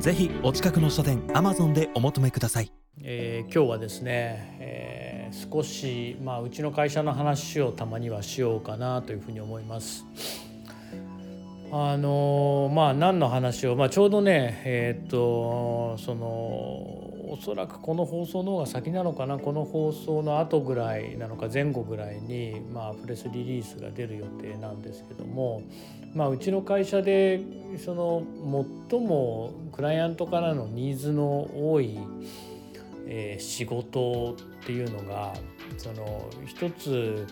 ぜひお近くの書店アマゾンでお求めください、えー、今日はですね、えー、少しまあうちの会社の話をたまにはしようかなというふうに思います。あのまあ何の話を、まあ、ちょうどねえっ、とそのおそらくこの放送の方が先なのかなこの放送の後ぐらいなのか前後ぐらいに、まあ、プレスリリースが出る予定なんですけども、まあ、うちの会社でその最もクライアントからのニーズの多い、えー、仕事っていうのがその一つ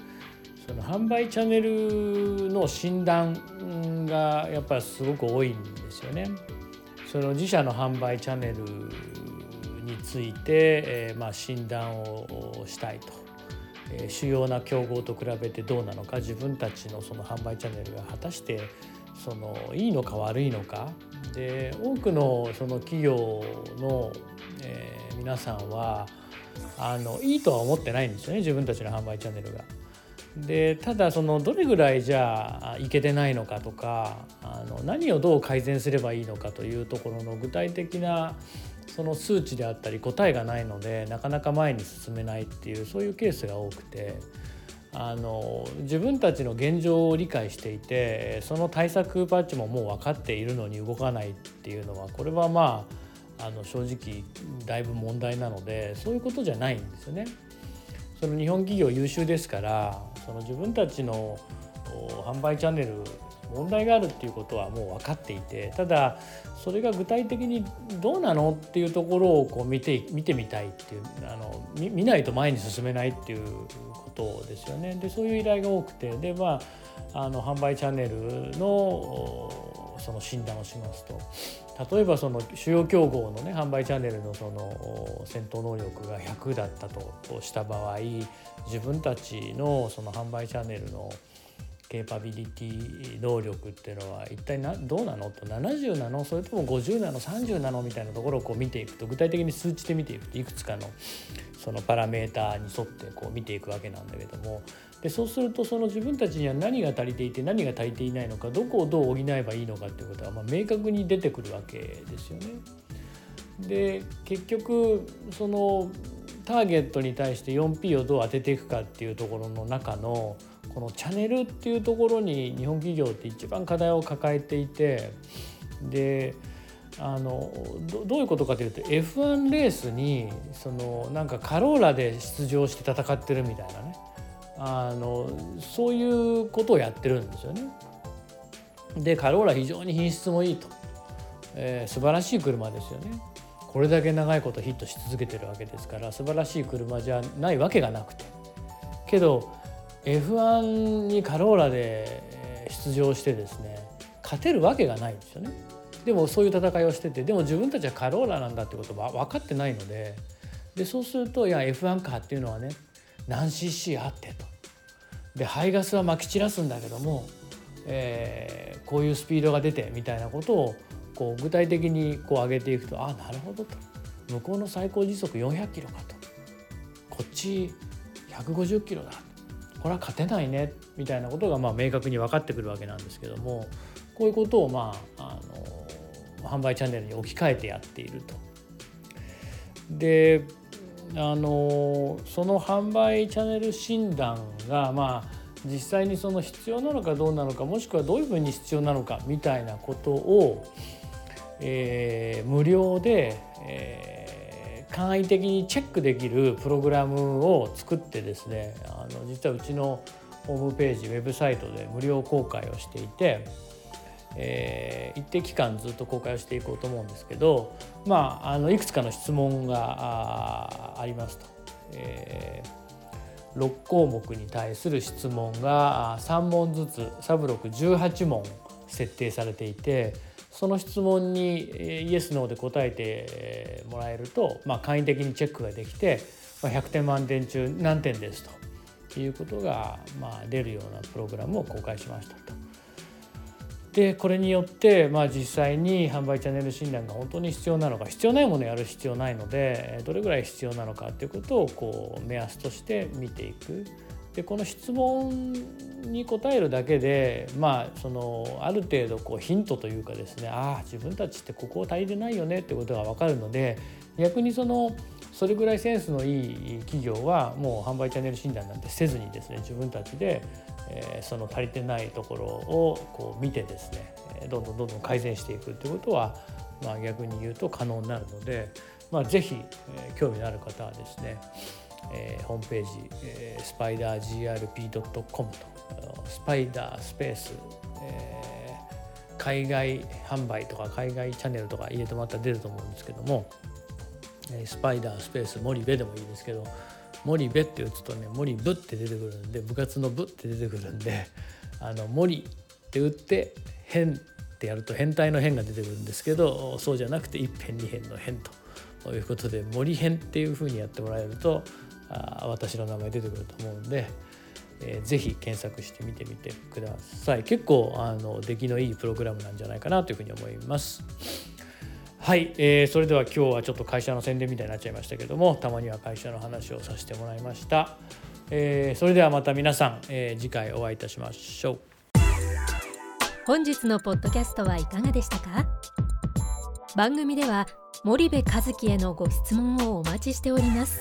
その販売チャンネルの診断がやっぱりすごく多いんですよね。その自社の販売チャンネルについて、えー、まあ、診断をしたいと、えー、主要な競合と比べてどうなのか自分たちのその販売チャンネルが果たしてそのいいのか悪いのかで多くのその企業の、えー、皆さんはあのいいとは思ってないんですよね自分たちの販売チャンネルが。でただそのどれぐらいじゃあいけてないのかとかあの何をどう改善すればいいのかというところの具体的なその数値であったり答えがないのでなかなか前に進めないっていうそういうケースが多くてあの自分たちの現状を理解していてその対策パッチももう分かっているのに動かないっていうのはこれはまああの正直だいぶ問題なのでそういうことじゃないんですよね。その日本企業優秀ですからその自分たちの販売チャンネル問題があるっていうことはもう分かっていてただそれが具体的にどうなのっていうところをこう見て見てみたいっていうあの見ないと前に進めないっていうことですよね。でそういう依頼が多くてでまああの販売チャンネルのその診断をしますと。例えばその主要競合のね販売チャンネルのその戦闘能力が100だったとした場合自分たちのその販売チャンネルのケーパビリティ能力っていうのは一体などうなのと。70なの？それとも50なの？30なの？みたいなところをこう見ていくと具体的に数値で見ていくといくつかのそのパラメーターに沿ってこう見ていくわけなんだけどもでそうするとその自分たちには何が足りていて何が足りていないのかどこをどう補えばいいのかっていうことはま明確に出てくるわけですよね。で結局そのターゲットに対して 4P をどう当てていくかっていうところの中のこのチャンネルっていうところに日本企業って一番課題を抱えていてであのどういうことかというと F1 レースにそのなんかカローラで出場して戦ってるみたいなねあのそういうことをやってるんですよね。でカローラ非常に品質もいいと、えー、素晴らしい車ですよね。これだけ長いことヒットし続けてるわけですから素晴らしい車じゃないわけがなくてけど F1 にカローラで出場してですね勝てるわけがないんですよね。でもそういう戦いをしててでも自分たちはカローラなんだってことは分かってないのででそうするといや F1 カーっていうのはね何 cc あってと。で排ガスはまき散らすんだけども、えー、こういうスピードが出てみたいなことをこう具体的にこう上げていくとああなるほどと。向こうの最高時速400キロかと。こっち150キロだ。これは勝てないね。みたいなことがまあ明確に分かってくるわけなんですけどもこういうことをまああの販売チャンネルに置き換えてやっていると。であのその販売チャンネル診断がまあ実際にその必要なのかどうなのかもしくはどういうふうに必要なのかみたいなことを、えー、無料で、えー簡易的にチェックできるプログラムを作ってですねあの実はうちのホームページウェブサイトで無料公開をしていて、えー、一定期間ずっと公開をしていこうと思うんですけど、まあ、あのいくつかの質問がありますと。えー、6項目に対する質問が3問ずつサブロク18問設定されていてその質問にイエス・ノーで答えてもらえると、まあ、簡易的にチェックができて100点満点中何点ですということが、まあ、出るようなプログラムを公開しましたと。でこれによって、まあ、実際に販売チャンネル診断が本当に必要なのか必要ないものをやる必要ないのでどれぐらい必要なのかっていうことをこう目安として見ていく。でこの質問に答えるだけでまあそのある程度こうヒントというかですねああ自分たちってここを足りてないよねってことが分かるので逆にそのそれぐらいセンスのいい企業はもう販売チャンネル診断なんてせずにですね自分たちでえその足りてないところをこう見てですねどんどんどんどん改善していくっていうことは、まあ、逆に言うと可能になるので、まあ、ぜひ、え興味のある方はですね、えー、ホームページ、えー、スパイダー GRP.com とスパイダースペース、えー、海外販売とか海外チャンネルとか入れてもらったら出ると思うんですけども、えスパイダースペース森部でもいいですけど森部って打つとね森部って出てくるんで部活の部って出てくるんで あの森って打って変ってやると変態の変が出てくるんですけどそうじゃなくて一辺二辺の変と。いうことで森変っていうふうにやってもらえるとあ私の名前出てくると思うんで、えー、ぜひ検索してみてみてください。結構あの出来のいいプログラムなんじゃないかなというふうに思います。はい、えー、それでは今日はちょっと会社の宣伝みたいになっちゃいましたけどもたまには会社の話をさせてもらいました、えー、それではまた皆さん、えー、次回お会いいたしましょう。本日のポッドキャストはいかがでしたか？番組では森部和樹へのご質問をお待ちしております。